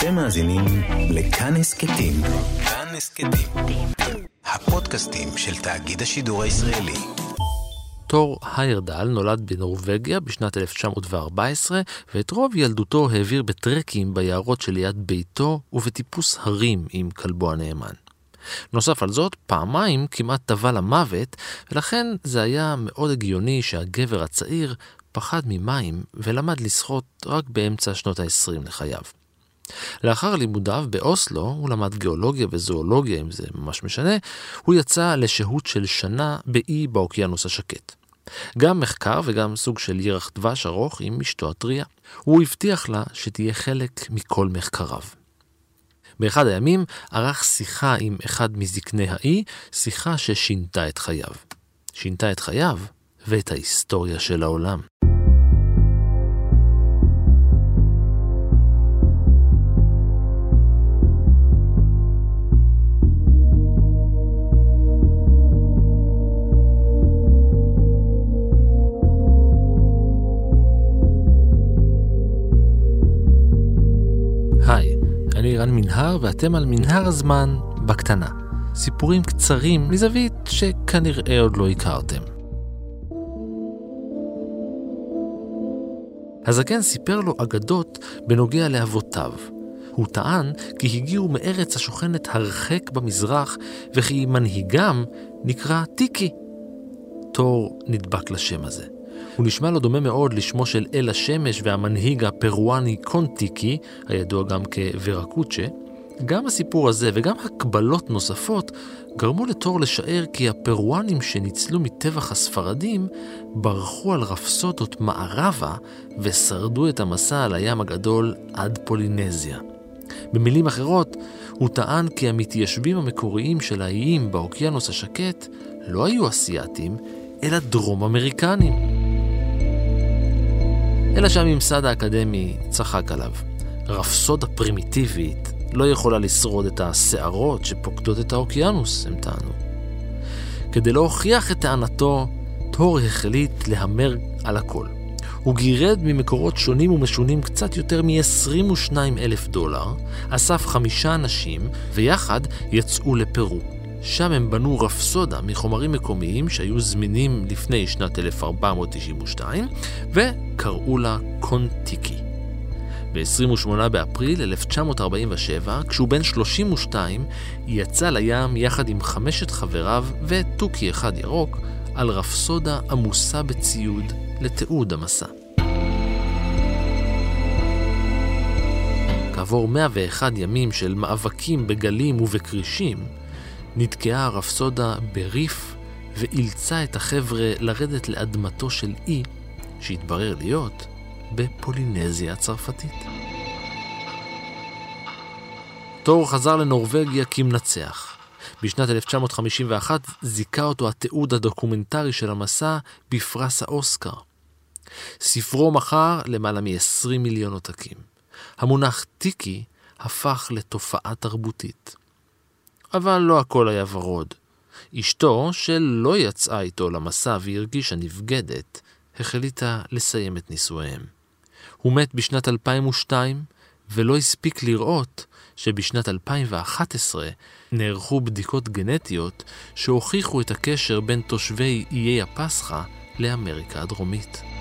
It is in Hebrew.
אתם מאזינים לכאן הסכתים. כאן הסכתים. הפודקאסטים של תאגיד השידור הישראלי. תור היירדל נולד בנורבגיה בשנת 1914, ואת רוב ילדותו העביר בטרקים ביערות שליד ביתו ובטיפוס הרים עם כלבו הנאמן. נוסף על זאת, פעמיים כמעט טבע למוות, ולכן זה היה מאוד הגיוני שהגבר הצעיר פחד ממים ולמד לשחות רק באמצע שנות ה-20 לחייו. לאחר לימודיו באוסלו, הוא למד גיאולוגיה וזואולוגיה, אם זה ממש משנה, הוא יצא לשהות של שנה באי באוקיינוס השקט. גם מחקר וגם סוג של ירח דבש ארוך עם אשתו הטריה. הוא הבטיח לה שתהיה חלק מכל מחקריו. באחד הימים ערך שיחה עם אחד מזקני האי, שיחה ששינתה את חייו. שינתה את חייו ואת ההיסטוריה של העולם. אני רן מנהר ואתם על מנהר הזמן בקטנה. סיפורים קצרים מזווית שכנראה עוד לא הכרתם. הזקן סיפר לו אגדות בנוגע לאבותיו. הוא טען כי הגיעו מארץ השוכנת הרחק במזרח, וכי מנהיגם נקרא טיקי. תור נדבק לשם הזה. הוא נשמע לו דומה מאוד לשמו של אל השמש והמנהיג הפרואני קונטיקי, הידוע גם כוורקוצ'ה. גם הסיפור הזה וגם הקבלות נוספות גרמו לתור לשער כי הפרואנים שניצלו מטבח הספרדים ברחו על רפסודות מערבה ושרדו את המסע על הים הגדול עד פולינזיה. במילים אחרות, הוא טען כי המתיישבים המקוריים של האיים באוקיינוס השקט לא היו אסייתים, אלא דרום אמריקנים. אלא שהממסד האקדמי צחק עליו. רפסודה פרימיטיבית לא יכולה לשרוד את הסערות שפוקדות את האוקיינוס, הם טענו. כדי להוכיח את טענתו, טור החליט להמר על הכל. הוא גירד ממקורות שונים ומשונים קצת יותר מ-22 אלף דולר, אסף חמישה אנשים, ויחד יצאו לפרו. שם הם בנו רפסודה מחומרים מקומיים שהיו זמינים לפני שנת 1492, וקראו לה קונטיקי. ב-28 באפריל 1947, כשהוא בן 32, יצא לים יחד עם חמשת חבריו ותוכי אחד ירוק, על רפסודה עמוסה בציוד לתיעוד המסע. כעבור 101 ימים של מאבקים בגלים ובכרישים, נתקעה הרפסודה בריף ואילצה את החבר'ה לרדת לאדמתו של אי שהתברר להיות בפולינזיה הצרפתית. תור חזר לנורבגיה כמנצח. בשנת 1951 זיכה אותו התיעוד הדוקומנטרי של המסע בפרס האוסקר. ספרו מכר למעלה מ-20 מיליון עותקים. המונח טיקי הפך לתופעה תרבותית. אבל לא הכל היה ורוד. אשתו, שלא יצאה איתו למסע והרגישה נבגדת, החליטה לסיים את נישואיהם. הוא מת בשנת 2002, ולא הספיק לראות שבשנת 2011 נערכו בדיקות גנטיות שהוכיחו את הקשר בין תושבי איי הפסחא לאמריקה הדרומית.